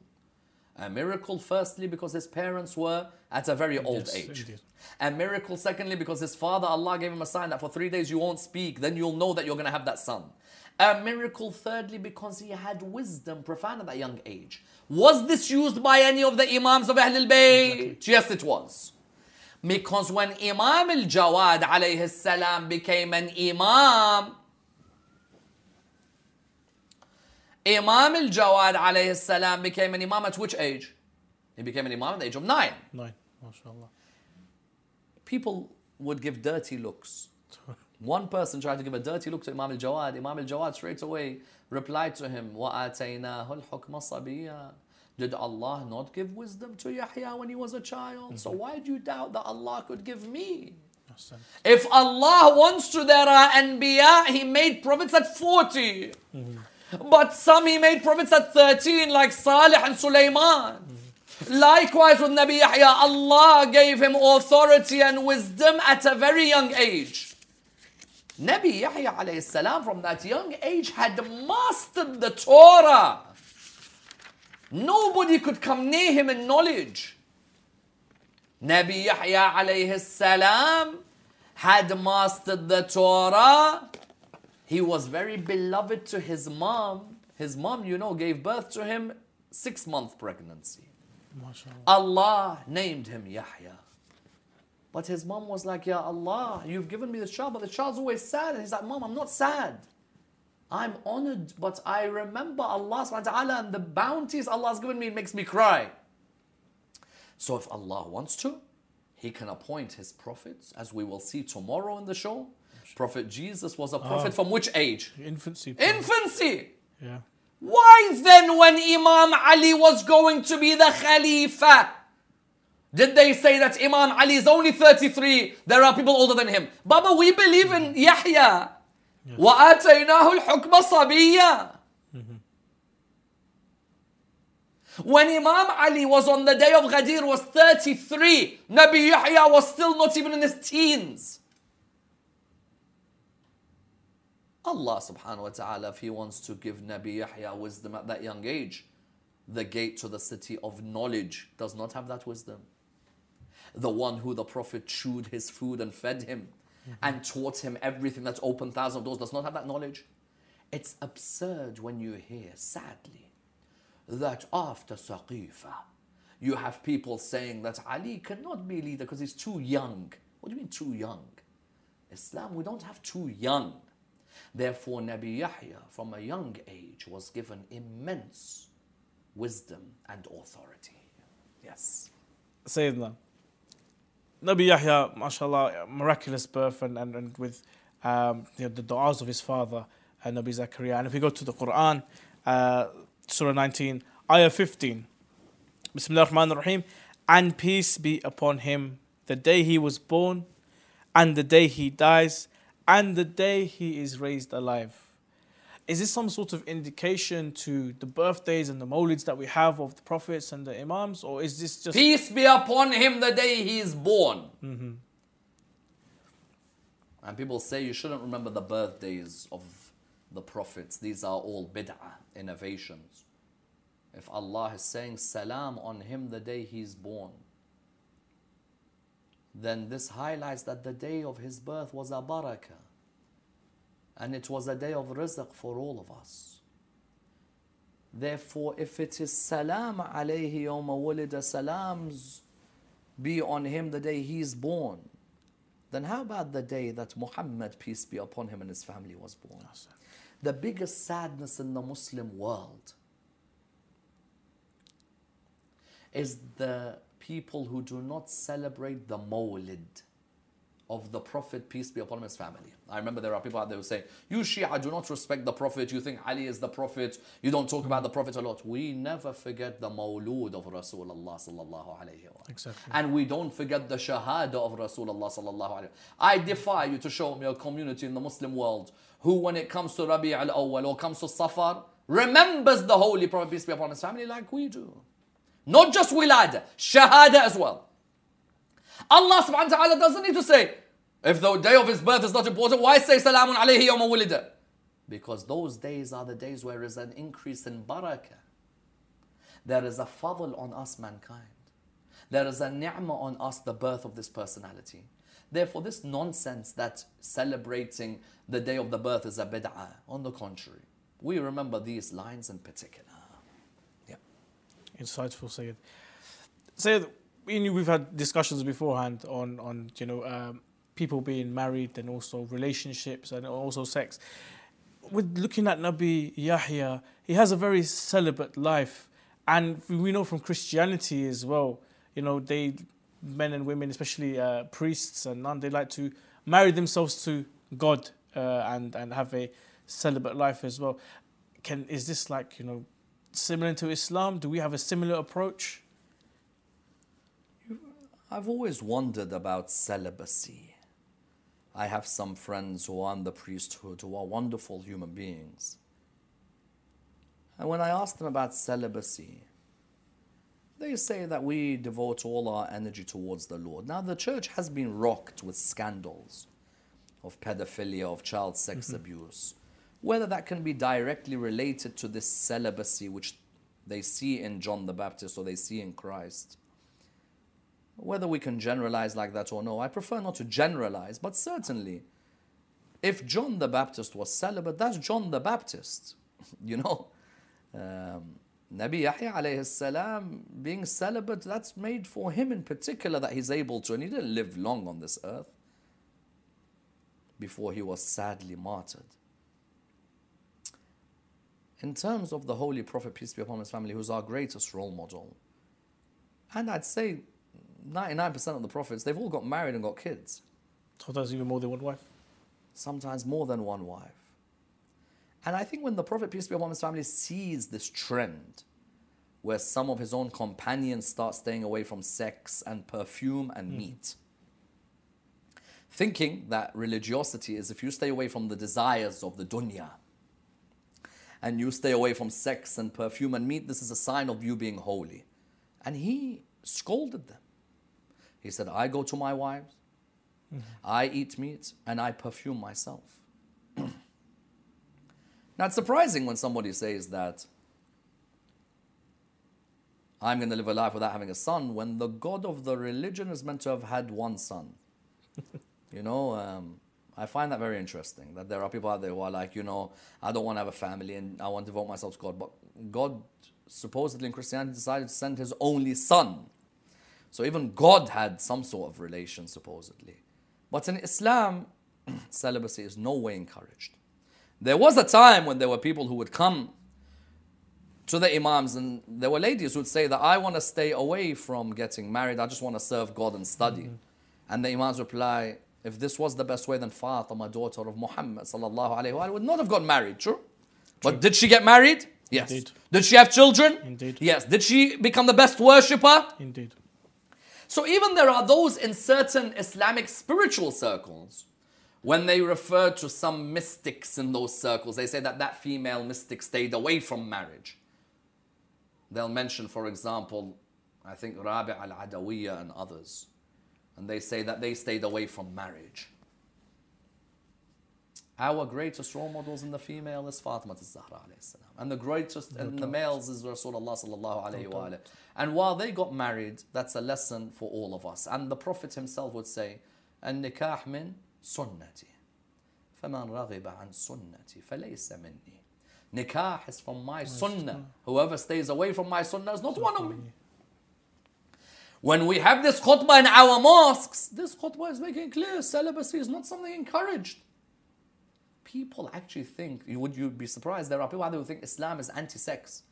A miracle, firstly, because his parents were at a very old Yes, age. indeed. A miracle, secondly, because his father, Allah gave him a sign that for three days you won't speak, then you'll know that you're going to have that son. A miracle, thirdly, because he had wisdom profound at that young age. Was this used by any of the Imams of Ahlul Bayt? Yes, it was. Because when Imam al Jawad alayhi salam became an Imam, Imam al Jawad alayhi salam became an Imam at which age? He became an Imam at the age of nine. Nine. MashaAllah. people would give dirty looks. One person tried to give a dirty look to Imam al-Jawad. Imam al-Jawad straight away replied to him, وَآتَيْنَاهُ الْحُكْمَ صَبِيًّا Did Allah not give wisdom to Yahya when he was a child? So why do you doubt that Allah could give me? Ahsan. If Allah wants to, there are anbiya, He made prophets at 40. But some He made prophets at 13, like Salih and Sulaiman. Likewise with Nabi Yahya, Allah gave him authority and wisdom at a very young age. Nabi Yahya alayhi salam from that young age had mastered the Torah. Nobody could come near him in knowledge. Nabi Yahya alayhi salam had mastered the Torah. He was very beloved to his mom. His mom, you know, gave birth to him six month pregnancy. Allah named him Yahya. But his mom was like, Ya Allah, you've given me the child, but the child's always sad. And he's like, Mom, I'm not sad. I'm honored, but I remember Allah subhanahu wa ta'ala and the bounties Allah's given me, it makes me cry. So if Allah wants to, He can appoint His prophets, as we will see tomorrow in the show. Prophet Jesus was a prophet oh. from which age? Infancy. Infancy. Yeah. Why then, when Imam Ali was going to be the Khalifa, did they say that Imam Ali is only 33? There are people older than him. Baba, we believe in Yahya. وَآتَيْنَاهُ الْحُكْمَ صَبِيًّا When Imam Ali was on the day of Ghadir was 33, Nabi Yahya was still not even in his teens. Allah subhanahu wa ta'ala, if He wants to give Nabi Yahya wisdom at that young age, the gate to the city of knowledge does not have that wisdom. The one who the Prophet chewed his food and fed him mm-hmm. and taught him everything that's opened thousands of doors does not have that knowledge. It's absurd when you hear, sadly, that after Saqifa, you have people saying that Ali cannot be leader because he's too young. What do you mean too young? Islam, we don't have too young. Therefore, Nabi Yahya, from a young age, was given immense wisdom and authority. Yes. Sayyidina. Nabi Yahya, mashallah, miraculous birth and, and, and with um, you know, the du'as of his father, uh, Nabi Zakaria. And if we go to the Quran, uh, Surah 19, Ayah 15. Bismillah ar-Rahman ar-Rahim. And peace be upon him the day he was born, and the day he dies, and the day he is raised alive. Is this some sort of indication to the birthdays and the mawlids that we have of the prophets and the imams, or is this just Peace be upon him the day he is born. Mm-hmm. And people say you shouldn't remember the birthdays of the prophets. These are all bid'ah, innovations. If Allah is saying salam on him the day he's born, then this highlights that the day of his birth was a barakah. And it was a day of rizq for all of us. Therefore, if it is salam alayhi yawma wulida, salams be on him the day he is born, then how about the day that Muhammad, peace be upon him, and his family was born? The biggest sadness in the Muslim world is the people who do not celebrate the Mawlid of the Prophet, peace be upon him, his family. I remember there are people out there who say, You Shia do not respect the Prophet, you think Ali is the Prophet, you don't talk about the Prophet a lot. We never forget the Mawlud of Rasulullah sallallahu alayhi wa Exactly. And we don't forget the Shahada of Rasulullah sallallahu alayhi wa I defy you to show me a community in the Muslim world who, when it comes to Rabi' al Awwal or comes to Safar, remembers the Holy Prophet, peace be upon his family, like we do. Not just wilada, shahada as well. Allah subhanahu wa ta'ala doesn't need to say, if the day of his birth is not important, why say salamun alayhi yawma wulida? Because those days are the days where there is an increase in barakah. There is a fadl on us, mankind. There is a ni'mah on us, the birth of this personality. Therefore, this nonsense that celebrating the day of the birth is a bid'ah, on the contrary, we remember these lines in particular. Yeah. Insightful, Sayyid. Sayyid, we've had discussions beforehand on, on you know, um, people being married and also relationships and also sex. With looking at Nabi Yahya, he has a very celibate life. And we know from Christianity as well, you know, they, men and women, especially uh, priests and nuns, they like to marry themselves to God uh, and, and have a celibate life as well. Can, is this like, you know, similar to Islam? Do we have a similar approach? I've always wondered about celibacy. I have some friends who are in the priesthood who are wonderful human beings. And when I ask them about celibacy, they say that we devote all our energy towards the Lord. Now, the church has been rocked with scandals of pedophilia, of child sex mm-hmm. abuse. Whether that can be directly related to this celibacy which they see in John the Baptist or they see in Christ, whether we can generalize like that or no, I prefer not to generalize, but certainly, if John the Baptist was celibate, that's John the Baptist. you know, um, Nabi Yahya alayhi salam being celibate, that's made for him in particular that he's able to, and he didn't live long on this earth before he was sadly martyred. In terms of the Holy Prophet, peace be upon his family, who's our greatest role model, and I'd say 99% of the prophets, they've all got married and got kids. Sometimes even more than one wife. Sometimes more than one wife. And I think when the Prophet, peace be upon his family, sees this trend where some of his own companions start staying away from sex and perfume and mm. meat, thinking that religiosity is if you stay away from the desires of the dunya and you stay away from sex and perfume and meat, this is a sign of you being holy. And he scolded them. He said, I go to my wives, mm-hmm. I eat meat, and I perfume myself. now it's surprising when somebody says that I'm going to live a life without having a son when the God of the religion is meant to have had one son. you know, um, I find that very interesting that there are people out there who are like, you know, I don't want to have a family and I want to devote myself to God. But God, supposedly in Christianity, decided to send his only son so even God had some sort of relation, supposedly. But in Islam, celibacy is no way encouraged. There was a time when there were people who would come to the Imams, and there were ladies who would say that I want to stay away from getting married, I just want to serve God and study. Mm-hmm. And the Imams reply, if this was the best way, then Fatima, daughter of Muhammad sallallahu alaihi wasallam, would not have got married, true? true? But did she get married? Yes. Indeed. Did she have children? Indeed. Yes. Did she become the best worshipper? Indeed. So even there are those in certain Islamic spiritual circles, when they refer to some mystics in those circles, they say that that female mystic stayed away from marriage. They'll mention, for example, I think Rabi' al-Adawiyya and others. And they say that they stayed away from marriage. Our greatest role models in the female is Fatima Zahra and the greatest in the males is Rasulullah sallallahu alayhi And while they got married, that's a lesson for all of us. And the Prophet himself would say, "An-nikah min sunnati, faman raghiba an sunnati falaysa minni." Nikah is from my sunnah. Whoever stays away from my sunnah is not one of me. When we have this khutbah in our mosques, this khutbah is making clear celibacy is not something encouraged people actually think, would you be surprised? There are people out there who think Islam is anti sex.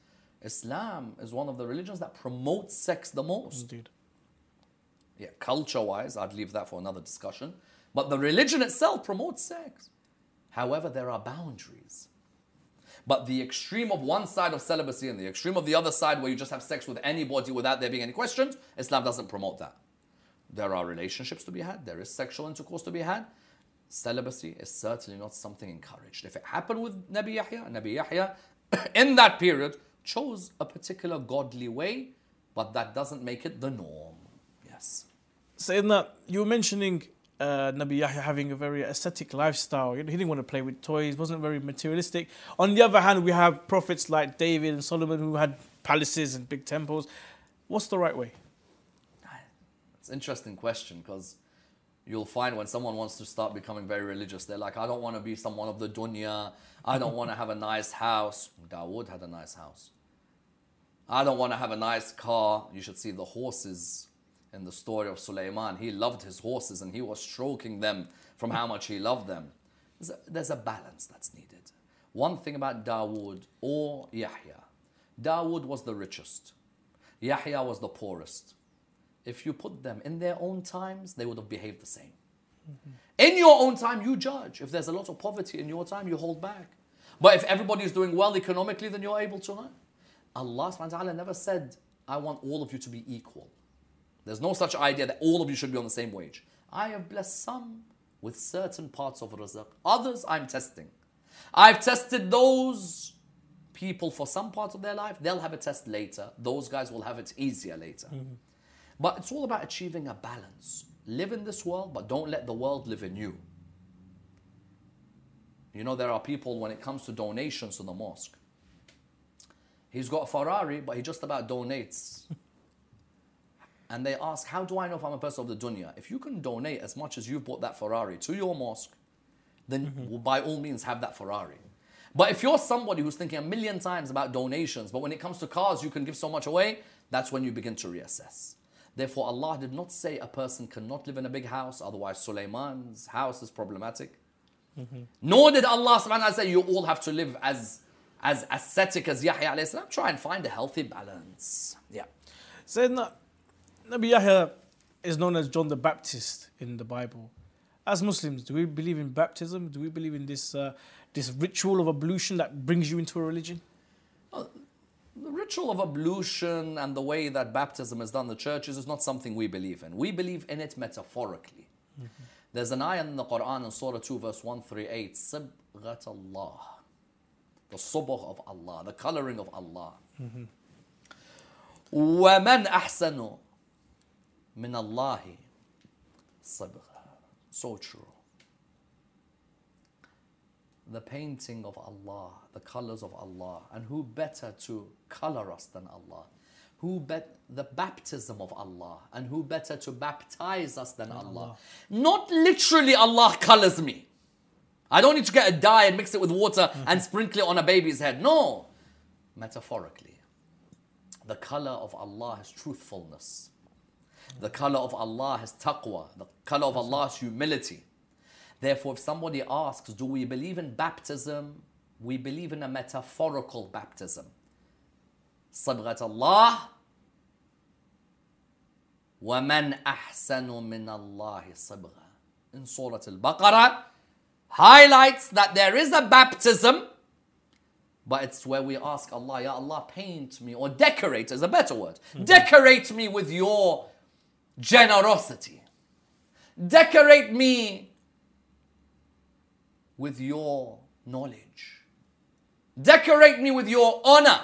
Islam is one of the religions that promotes sex the most. Indeed. Yeah, culture wise, I'd leave that for another discussion. But the religion itself promotes sex. However, there are boundaries. But the extreme of one side of celibacy and the extreme of the other side, where you just have sex with anybody without there being any questions, Islam doesn't promote that. There are relationships to be had, there is sexual intercourse to be had. Celibacy is certainly not something encouraged. If it happened with Nabi Yahya, Nabi Yahya in that period chose a particular godly way, but that doesn't make it the norm. Yes. Sayyidina, you were mentioning uh, Nabi Yahya having a very ascetic lifestyle. He didn't want to play with toys, wasn't very materialistic. On the other hand, we have prophets like David and Solomon who had palaces and big temples. What's the right way? It's an interesting question because you'll find when someone wants to start becoming very religious, they're like, I don't want to be someone of the dunya. I don't want to have a nice house. Dawood had a nice house. I don't want to have a nice car. You should see the horses in the story of Sulaiman. He loved his horses and he was stroking them from how much he loved them. There's a, there's a balance that's needed. One thing about Dawood or Yahya Dawood was the richest, Yahya was the poorest. If you put them in their own times, they would have behaved the same. Mm-hmm. In your own time, you judge. If there's a lot of poverty in your time, you hold back. But if everybody is doing well economically, then you're able to. Huh? Allah subhanahu wa ta'ala never said, I want all of you to be equal. There's no such idea that all of you should be on the same wage. I have blessed some with certain parts of rizq. Others I'm testing. I've tested those people for some parts of their life. They'll have a test later. Those guys will have it easier later. Mm-hmm. But it's all about achieving a balance. Live in this world, but don't let the world live in you. You know, there are people when it comes to donations to the mosque. He's got a Ferrari, but he just about donates. and they ask, How do I know if I'm a person of the dunya? If you can donate as much as you've bought that Ferrari to your mosque, then mm-hmm. by all means have that Ferrari. But if you're somebody who's thinking a million times about donations, but when it comes to cars you can give so much away, that's when you begin to reassess. Therefore, Allah did not say a person cannot live in a big house, otherwise Sulaiman's house is problematic. Nor did Allah subhanahu wa ta'ala say you all have to live as as ascetic as Yahya alayhi salam. Try and find a healthy balance. Yeah. Sayyidina, Nabi Yahya is known as John the Baptist in the Bible. As Muslims, do we believe in baptism? Do we believe in this, uh, this ritual of ablution that brings you into a religion? The ritual of ablution and the way that baptism is done in the churches is not something we believe in. We believe in it metaphorically. There's an ayah in the Quran in Surah 2, verse 138, Sibghat Allah. The subh of Allah, the coloring of Allah. وَمَنْ أَحْسَنُ مِنَ اللَّهِ صِبْغَةً So true. The painting of Allah, the colors of Allah, and who better to color us than Allah? Who bet the baptism of Allah, and who better to baptize us than Allah? Not literally Allah colors me. I don't need to get a dye and mix it with water mm-hmm. and sprinkle it on a baby's head. No. Metaphorically. The color of Allah is truthfulness. The color of Allah is taqwa. The color of Allah is humility. Therefore, if somebody asks, do we believe in baptism? We believe in a metaphorical baptism. صبغة الله ومن أحسن من الله صبغة in Surah Al-Baqarah highlights that there is a baptism but it's where we ask Allah, Ya Allah, paint me, or decorate is a better word. Decorate me with your generosity. Decorate me with your knowledge. Decorate me with your honor.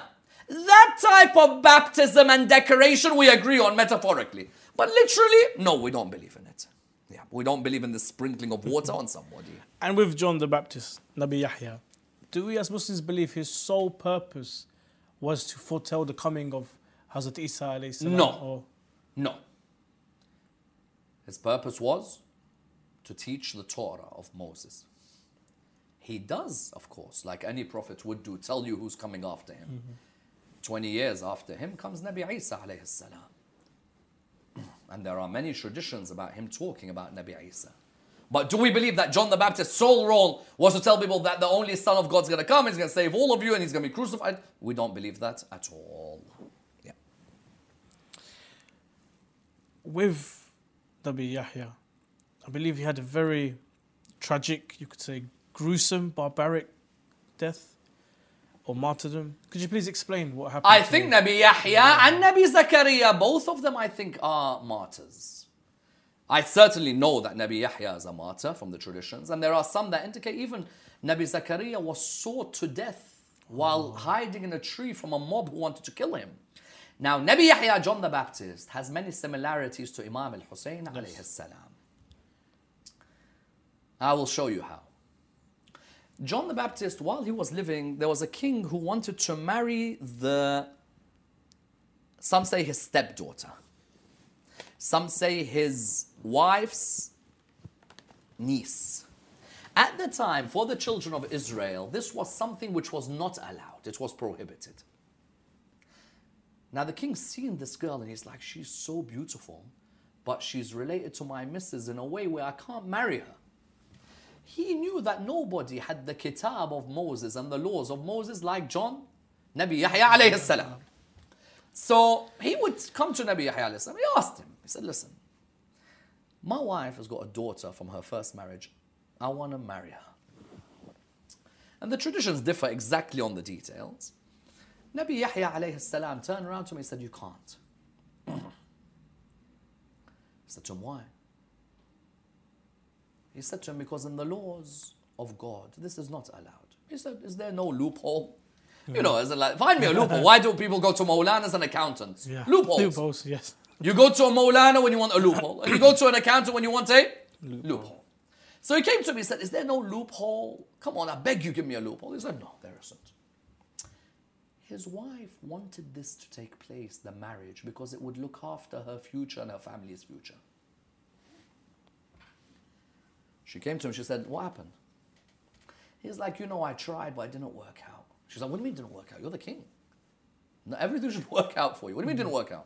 That type of baptism and decoration we agree on metaphorically. But literally, no, we don't believe in it. Yeah, we don't believe in the sprinkling of water on somebody. And with John the Baptist, Nabi Yahya, do we as Muslims believe his sole purpose was to foretell the coming of Hazrat Isa salam? No. Or No. His purpose was to teach the Torah of Moses. He does, of course, like any prophet would do, tell you who's coming after him. 20 years after him comes Nabi Isa alayhi salam. And there are many traditions about him talking about Nabi Isa. But do we believe that John the Baptist's sole role was to tell people that the only Son of God's going to come, he's going to save all of you, and he's going to be crucified? We don't believe that at all. Yeah. With Nabi Yahya, I believe he had a very tragic, you could say, gruesome, barbaric death or martyrdom. Could you please explain what happened? I think him? Nabi Yahya and Nabi Zakaria, both of them, I think, are martyrs. I certainly know that Nabi Yahya is a martyr from the traditions, and there are some that indicate even Nabi Zakaria was sawed to death while oh. hiding in a tree from a mob who wanted to kill him. Now, Nabi Yahya, John the Baptist, has many similarities to Imam al Hussein salam. I will show you how. John the Baptist, while he was living, there was a king who wanted to marry the, some say his stepdaughter, some say his wife's niece. At the time, for the children of Israel, this was something which was not allowed, it was prohibited. Now, the king's seen this girl and he's like, she's so beautiful, but she's related to my missus in a way where I can't marry her he knew that nobody had the kitab of Moses and the laws of Moses like John, Nabi Yahya alayhi salam. So he would come to Nabi Yahya alayhi salam. He asked him, he said, listen, my wife has got a daughter from her first marriage. I want to marry her. And the traditions differ exactly on the details. Nabi Yahya alayhi salam turned around to me and said, you can't. I said to him, why? He said to him, because in the laws of God, this is not allowed. He said, is there no loophole? You know, is it like, find me a loophole. Why do people go to Maulanas and accountants? Yeah. Loopholes. Loopholes, yes. You go to a Maulana when you want a loophole, and you go to an accountant when you want a loophole. So he came to me and said, Is there no loophole? Come on, I beg you, give me a loophole. He said, No, there isn't. His wife wanted this to take place, the marriage, because it would look after her future and her family's future. She came to him, she said, What happened? He's like, You know, I tried, but it didn't work out. She's like, What do you mean it didn't work out? You're the king. No, everything should work out for you. What do you mean it didn't work out?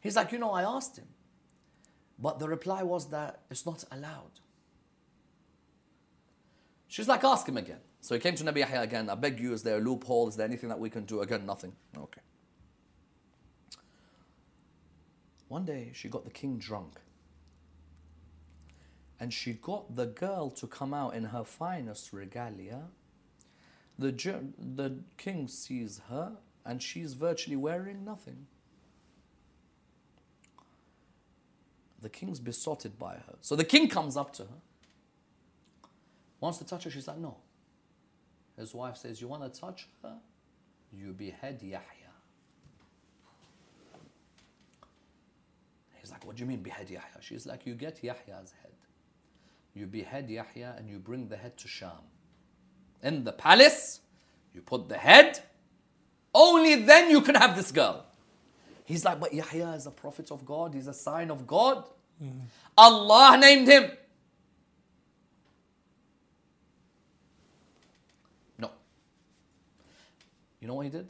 He's like, You know, I asked him, but the reply was that it's not allowed. She's like, Ask him again. So he came to Nabi Yahya again. I beg you, is there a loophole? Is there anything that we can do? Again, nothing. Okay. One day, she got the king drunk and she got the girl to come out in her finest regalia. The, the king sees her, and she's virtually wearing nothing. The king's besotted by her. So the king comes up to her, wants to touch her. She's like, no. His wife says, You want to touch her? You behead Yahya. He's like, What do you mean behead Yahya? She's like, You get Yahya's head you behead Yahya and you bring the head to Sham. In the palace, you put the head, only then you can have this girl. He's like, but Yahya is a prophet of God, he's a sign of God. Hmm. Allah named him. No. You know what he did?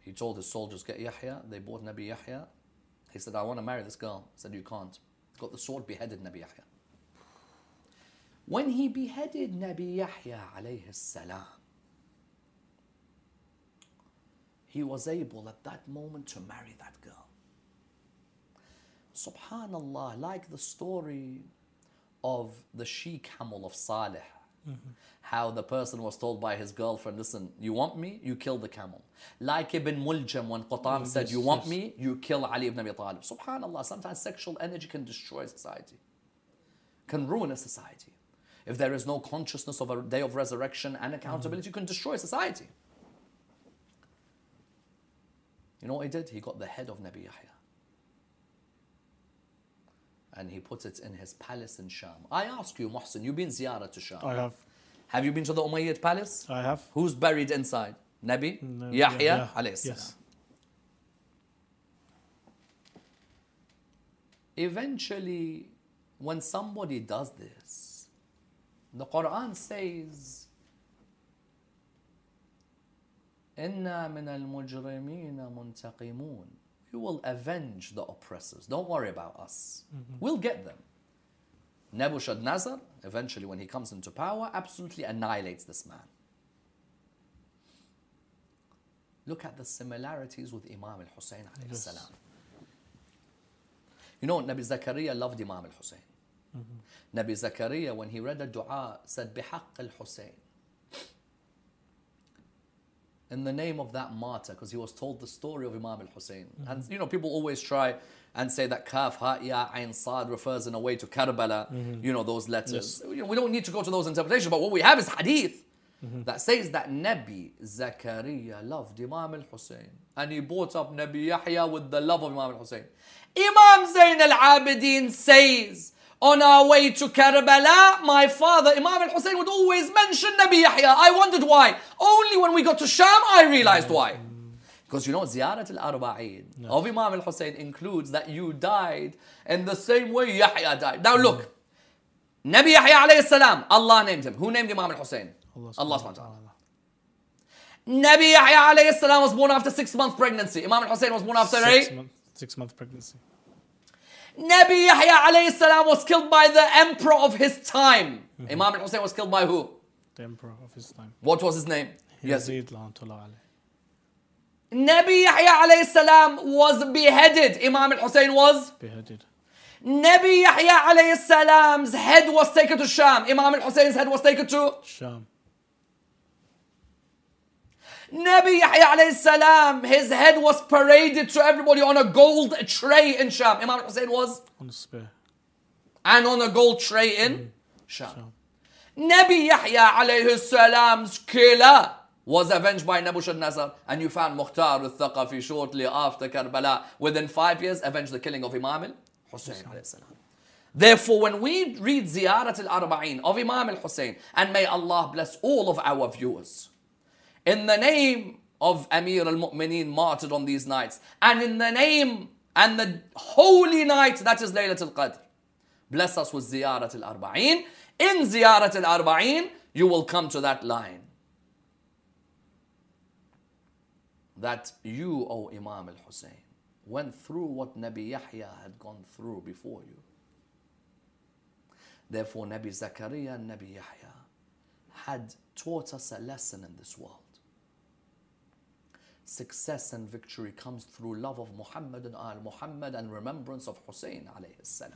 He told his soldiers, get Yahya. They bought Nabi Yahya. He said, I want to marry this girl. He said, You can't got the sword, beheaded Nabi Yahya. When he beheaded Nabi Yahya alayhi salam, he was able at that moment to marry that girl. Subhanallah, like the story of the she camel of Salih. Mm-hmm. How the person was told by his girlfriend, listen, you want me? You kill the camel. Like Ibn Muljam when Qatam Yes, said, you want yes. me? You kill Ali ibn Abi Talib. Subhanallah, sometimes sexual energy can destroy society, can ruin a society. If there is no consciousness of a day of resurrection and accountability, you can destroy society. You know what he did? He got the head of Nabi Yahya and he put it in his palace in Sham. I ask you, Muhsin, you've been ziyarah to Sham. I have. Have you been to the Umayyad palace? I have. Who's buried inside? Nabi No, Yahya yeah, alayhi salam. Yes. Eventually, when somebody does this, the Quran says, إِنَّا مِنَ الْمُجْرِمِينَ مُنْتَقِمُونَ we will avenge the oppressors. Don't worry about us. Mm-hmm. We'll get them. Nebuchadnezzar, eventually, when he comes into power, absolutely annihilates this man. Look at the similarities with Imam al Hussein. Yes. You know, Nabi Zakaria loved Imam al Hussein. Mm-hmm. Nabi Zakaria, when he read a dua, said, Bihaq al Hussein. In the name of that martyr, because he was told the story of Imam al Hussein. Mm-hmm. And you know, people always try and say that Kaf, Ha, Ya, Ain, Sad refers in a way to Karbala, mm-hmm. you know, those letters. You know, we don't need to go to those interpretations, but what we have is hadith Mm-hmm. that says that Nabi Zakaria loved Imam al Hussein. And he brought up Nabi Yahya with the love of Imam al Hussein. Imam Zain al Abidin says, on our way to Karbala, my father, Imam al Hussein, would always mention Nabi Yahya. I wondered why. Only when we got to Sham, I realized why. Because you know, Ziyarat al Arba'in of Imam al Hussein includes that you died in the same way Yahya died. Now look, mm-hmm. Nabi Yahya alayhi salam, Allah named him. Who named Imam al Hussein? Allah Allah subhanahu wa ta'ala. Nabi Yahya alayhi salam was born after six month pregnancy. Imam al Hussein was born after Six eight. month, six month pregnancy. Nabi Yahya alayhi salam was killed by the emperor of his time. Mm-hmm. Imam al Hussein was killed by who? The emperor of his time. What was his name? Yazid. Nabi Yahya alayhi salam was beheaded. Imam al Hussein was. Beheaded. Nabi Yahya alayhi salam's head was taken to Sham. Imam al Hussein's head was taken to. Sham. Nabi Yahya alayhi salam, his head was paraded to everybody on a gold tray in Sham. Imam al Hussein was. On the spear. And on a gold tray in mm. Sham. Nabi Yahya alayhi salam's killer was avenged by Nebuchadnezzar. And you found Mukhtar al-Thaqafi shortly after Karbala. Within five years, avenged the killing of Imam al-Hussein alayhi salam. Therefore, when we read Ziyarat al-Arba'in of Imam al-Hussein, and may Allah bless all of our viewers, in the name of Amir al-Mu'mineen martyred on these nights, and in the name and the holy night that is Laylat al-Qadr, bless us with Ziyarat al-Arba'in. In Ziyarat al-Arba'in, you will come to that line. That you, O Imam al-Hussein, went through what Nabi Yahya had gone through before you. Therefore, Nabi Zakaria and Nabi Yahya had taught us a lesson in this world. Success and victory comes through love of Muhammad and Al Muhammad and remembrance of Hussein alayhi salam.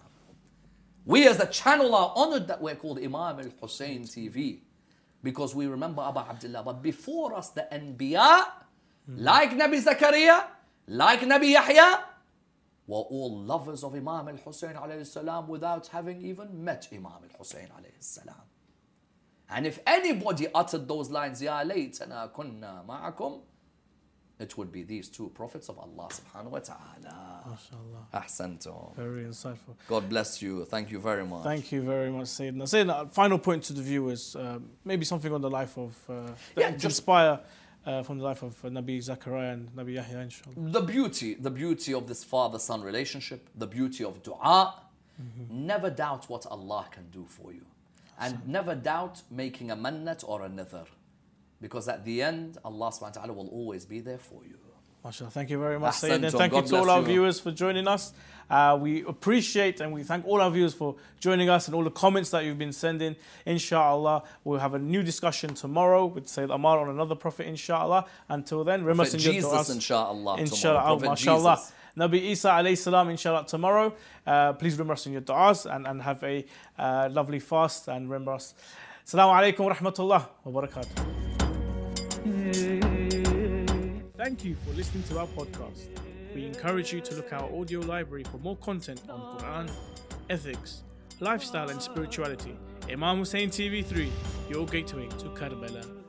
We as a channel are honored that we're called Imam al Hussein TV because we remember Abu Abdullah. But before us, the Anbiya, like Nabi Zakaria, like Nabi Yahya, were all lovers of Imam al Hussein alayhi salam without having even met Imam al Hussein alayhi salam. And if anybody uttered those lines, Ya laytana kunna ma'akum, it would be these two prophets of Allah subhanahu wa ta'ala. MashaAllah. Ahsantum. Very insightful. God bless you. Thank you very much. Thank you very much, Sayyidina. Sayyidina, final point to the viewers, um, maybe something on the life of, uh, Yeah, to just- inspire uh, from the life of uh, Nabi Zakaria and Nabi Yahya, inshallah. the beauty, the beauty of this father-son relationship, the beauty of dua. Never doubt what Allah can do for you. And never doubt making a mannat or a nadhr. Because at the end, Allah subhanahu wa ta'ala will always be there for you. MashaAllah. Thank you very much, Ahsantum. Sayyidina. Thank God you to all our you. viewers for joining us. Uh, we appreciate and we thank all our viewers for joining us and all the comments that you've been sending. Inshallah, we'll have a new discussion tomorrow with Sayyid Ammar on another prophet, inshallah. Until then, remember Prophet in your Jesus, du'as. inshallah. Inshallah, tomorrow. oh, mashallah. Nabi Isa alayhi salam, inshallah, tomorrow. Uh, please remember us in your du'as and, and have a uh, lovely fast and remember us. Assalamu alaikum wa rahmatullah wa barakatuh. Thank you for listening to our podcast. We encourage you to look our audio library for more content on Quran, ethics, lifestyle, and spirituality. Imam Hussein TV3, your gateway to Karbala.